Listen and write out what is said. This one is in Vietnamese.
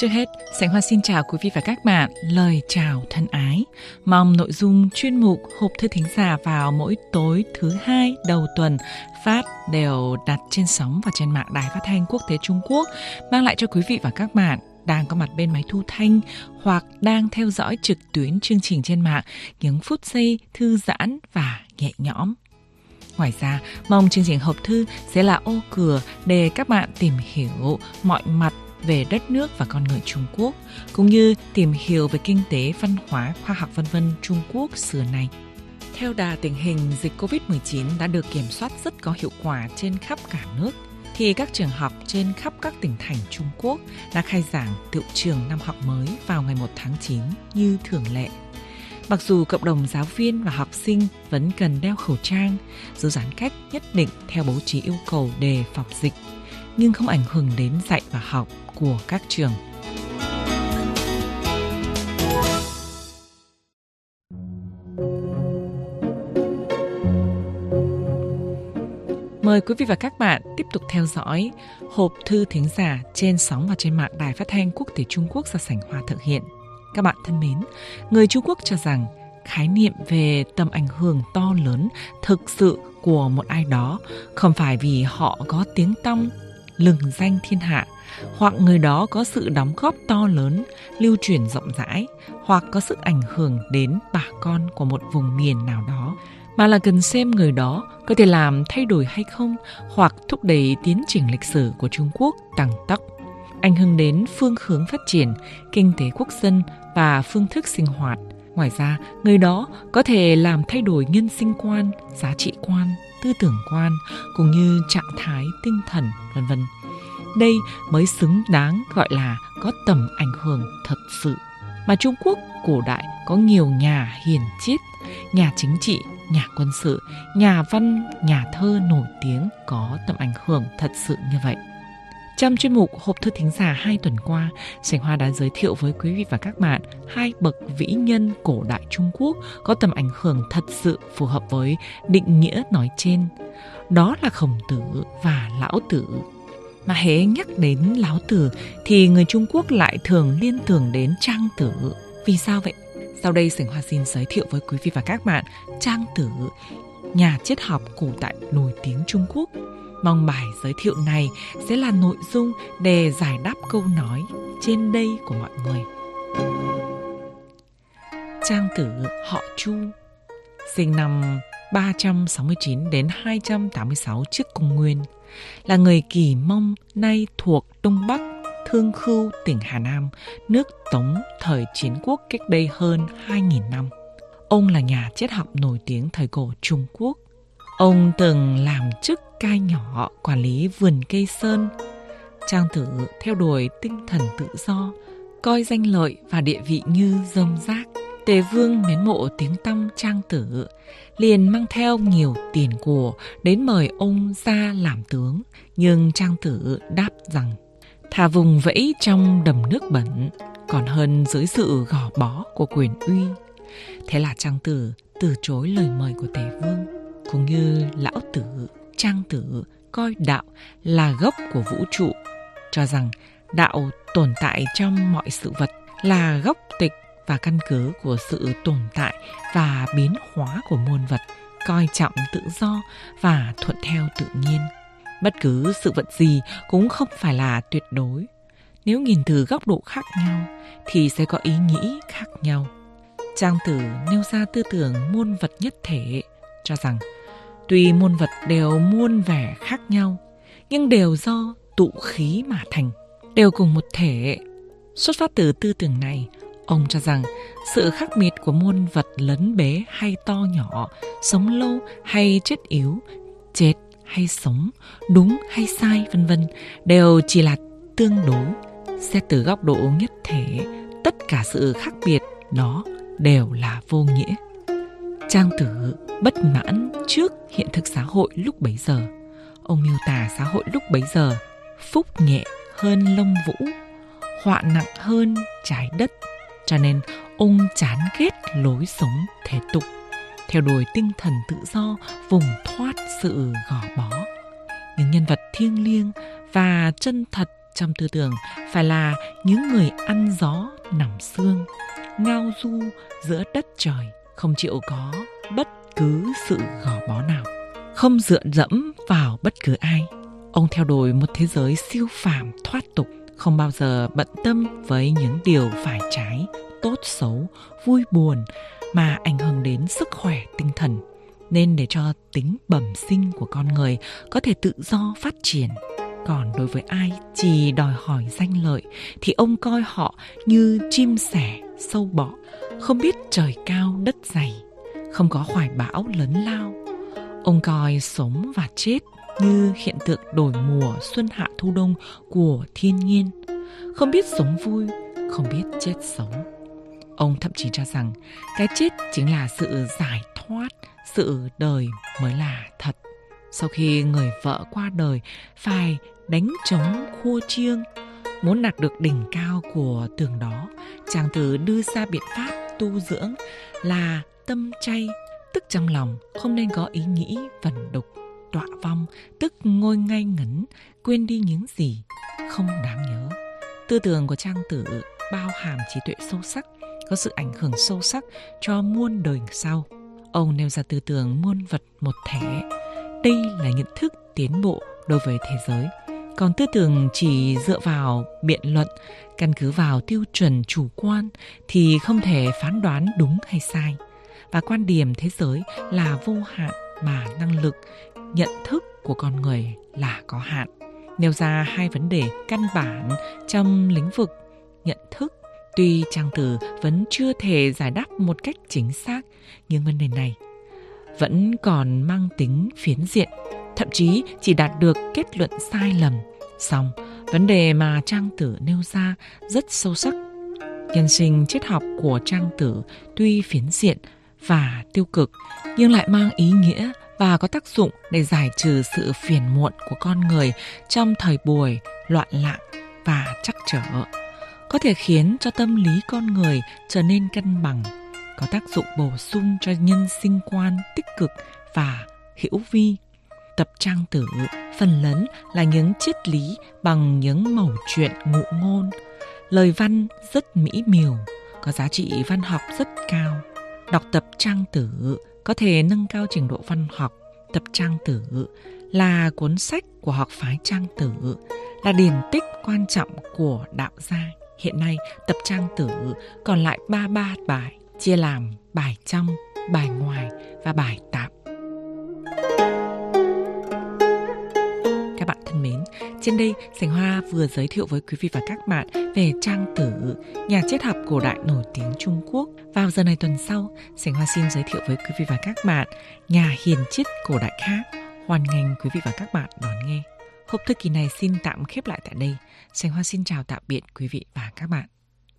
Trước hết, Sảnh Hoa xin chào quý vị và các bạn. Lời chào thân ái. Mong nội dung chuyên mục hộp thư thính giả vào mỗi tối thứ hai đầu tuần phát đều đặt trên sóng và trên mạng Đài Phát thanh Quốc tế Trung Quốc mang lại cho quý vị và các bạn đang có mặt bên máy thu thanh hoặc đang theo dõi trực tuyến chương trình trên mạng những phút giây thư giãn và nhẹ nhõm. Ngoài ra, mong chương trình hộp thư sẽ là ô cửa để các bạn tìm hiểu mọi mặt về đất nước và con người Trung Quốc, cũng như tìm hiểu về kinh tế, văn hóa, khoa học vân vân Trung Quốc xưa nay. Theo đà tình hình dịch COVID-19 đã được kiểm soát rất có hiệu quả trên khắp cả nước, thì các trường học trên khắp các tỉnh thành Trung Quốc đã khai giảng tự trường năm học mới vào ngày 1 tháng 9 như thường lệ. Mặc dù cộng đồng giáo viên và học sinh vẫn cần đeo khẩu trang, giữ giãn cách nhất định theo bố trí yêu cầu đề phòng dịch, nhưng không ảnh hưởng đến dạy và học của các trường. Mời quý vị và các bạn tiếp tục theo dõi hộp thư thính giả trên sóng và trên mạng Đài Phát thanh Quốc tế Trung Quốc do Sảnh Hoa thực hiện. Các bạn thân mến, người Trung Quốc cho rằng khái niệm về tầm ảnh hưởng to lớn thực sự của một ai đó không phải vì họ có tiếng tăm, lừng danh thiên hạ hoặc người đó có sự đóng góp to lớn, lưu truyền rộng rãi hoặc có sức ảnh hưởng đến bà con của một vùng miền nào đó mà là cần xem người đó có thể làm thay đổi hay không hoặc thúc đẩy tiến trình lịch sử của Trung Quốc tăng tốc, ảnh hưởng đến phương hướng phát triển, kinh tế quốc dân và phương thức sinh hoạt. Ngoài ra, người đó có thể làm thay đổi nhân sinh quan, giá trị quan, tư tưởng quan cũng như trạng thái tinh thần, vân vân. Đây mới xứng đáng gọi là có tầm ảnh hưởng thật sự. Mà Trung Quốc cổ đại có nhiều nhà hiền triết, nhà chính trị, nhà quân sự, nhà văn, nhà thơ nổi tiếng có tầm ảnh hưởng thật sự như vậy. Trong chuyên mục Hộp thư thính giả hai tuần qua, Sảnh Hoa đã giới thiệu với quý vị và các bạn hai bậc vĩ nhân cổ đại Trung Quốc có tầm ảnh hưởng thật sự phù hợp với định nghĩa nói trên. Đó là Khổng Tử và Lão Tử. Mà hễ nhắc đến Lão Tử thì người Trung Quốc lại thường liên tưởng đến Trang Tử. Vì sao vậy? Sau đây Sảnh Hoa xin giới thiệu với quý vị và các bạn Trang Tử, nhà triết học cổ đại nổi tiếng Trung Quốc. Mong bài giới thiệu này sẽ là nội dung để giải đáp câu nói trên đây của mọi người. Trang Tử họ Chu, sinh năm 369 đến 286 trước công nguyên, là người Kỳ Mông nay thuộc Đông Bắc Thương Khưu, tỉnh Hà Nam, nước Tống thời chiến quốc cách đây hơn 2.000 năm. Ông là nhà triết học nổi tiếng thời cổ Trung Quốc. Ông từng làm chức cai nhỏ quản lý vườn cây sơn. Trang tử theo đuổi tinh thần tự do, coi danh lợi và địa vị như rơm rác. Tề vương mến mộ tiếng tăm trang tử, liền mang theo nhiều tiền của đến mời ông ra làm tướng. Nhưng trang tử đáp rằng thà vùng vẫy trong đầm nước bẩn còn hơn dưới sự gò bó của quyền uy. Thế là Trang Tử từ chối lời mời của Tề Vương, cũng như Lão Tử, Trang Tử coi đạo là gốc của vũ trụ, cho rằng đạo tồn tại trong mọi sự vật là gốc tịch và căn cứ của sự tồn tại và biến hóa của muôn vật, coi trọng tự do và thuận theo tự nhiên. Bất cứ sự vật gì cũng không phải là tuyệt đối. Nếu nhìn từ góc độ khác nhau thì sẽ có ý nghĩ khác nhau. Trang tử nêu ra tư tưởng muôn vật nhất thể, cho rằng tuy muôn vật đều muôn vẻ khác nhau, nhưng đều do tụ khí mà thành, đều cùng một thể. Xuất phát từ tư tưởng này, ông cho rằng sự khác biệt của muôn vật lớn bé hay to nhỏ, sống lâu hay chết yếu, chết hay sống, đúng hay sai vân vân đều chỉ là tương đối. Xét từ góc độ nhất thể, tất cả sự khác biệt đó đều là vô nghĩa. Trang tử bất mãn trước hiện thực xã hội lúc bấy giờ. Ông miêu tả xã hội lúc bấy giờ phúc nhẹ hơn lông vũ, họa nặng hơn trái đất. Cho nên ông chán ghét lối sống thế tục. Theo đuổi tinh thần tự do vùng thoát sự gò bó. Những nhân vật thiêng liêng và chân thật trong tư tưởng phải là những người ăn gió nằm xương, ngao du giữa đất trời, không chịu có bất cứ sự gò bó nào, không dựa dẫm vào bất cứ ai. Ông theo đuổi một thế giới siêu phàm thoát tục, không bao giờ bận tâm với những điều phải trái, tốt xấu, vui buồn mà ảnh hưởng đến sức khỏe tinh thần. Nên để cho tính bẩm sinh của con người có thể tự do phát triển. Còn đối với ai chỉ đòi hỏi danh lợi thì ông coi họ như chim sẻ sâu bọ không biết trời cao đất dày không có hoài bão lớn lao. Ông coi sống và chết như hiện tượng đổi mùa xuân hạ thu đông của thiên nhiên. Không biết sống vui, không biết chết sống. Ông thậm chí cho rằng cái chết chính là sự giải thoát, sự đời mới là thật. Sau khi người vợ qua đời, phải đánh trống khua chiêng. Muốn đạt được đỉnh cao của tường đó, chàng tử đưa ra biện pháp tu dưỡng là tâm chay. Tức trong lòng không nên có ý nghĩ vần đục tức ngôi ngay ngẩn quên đi những gì, không đáng nhớ. Tư tưởng của trang tử bao hàm trí tuệ sâu sắc, có sự ảnh hưởng sâu sắc cho muôn đời sau. Ông nêu ra tư tưởng muôn vật một thể. Đây là nhận thức tiến bộ đối với thế giới. Còn tư tưởng chỉ dựa vào biện luận, căn cứ vào tiêu chuẩn chủ quan thì không thể phán đoán đúng hay sai. Và quan điểm thế giới là vô hạn mà năng lực nhận thức của con người là có hạn. Nêu ra hai vấn đề căn bản trong lĩnh vực nhận thức. Tuy trang tử vẫn chưa thể giải đáp một cách chính xác, nhưng vấn đề này vẫn còn mang tính phiến diện, thậm chí chỉ đạt được kết luận sai lầm. Song, vấn đề mà Trang Tử nêu ra rất sâu sắc. Nhân sinh triết học của Trang Tử tuy phiến diện và tiêu cực, nhưng lại mang ý nghĩa và có tác dụng để giải trừ sự phiền muộn của con người trong thời buổi loạn lạc và chắc trở. Có thể khiến cho tâm lý con người trở nên cân bằng, có tác dụng bổ sung cho nhân sinh quan tích cực và hữu vi. Tập trang tử phần lớn là những triết lý bằng những mẩu chuyện ngụ ngôn. Lời văn rất mỹ miều, có giá trị văn học rất cao. Đọc tập trang tử có thể nâng cao trình độ văn học, tập trang tử, là cuốn sách của học phái trang tử, là điển tích quan trọng của đạo gia. Hiện nay, tập trang tử còn lại ba ba bài chia làm bài trong, bài ngoài và bài tạm. Trên đây, Sành Hoa vừa giới thiệu với quý vị và các bạn về Trang Tử, nhà triết học cổ đại nổi tiếng Trung Quốc. Vào giờ này tuần sau, Sành Hoa xin giới thiệu với quý vị và các bạn nhà hiền triết cổ đại khác. Hoan nghênh quý vị và các bạn đón nghe. Hộp thư kỳ này xin tạm khép lại tại đây. Sành Hoa xin chào tạm biệt quý vị và các bạn.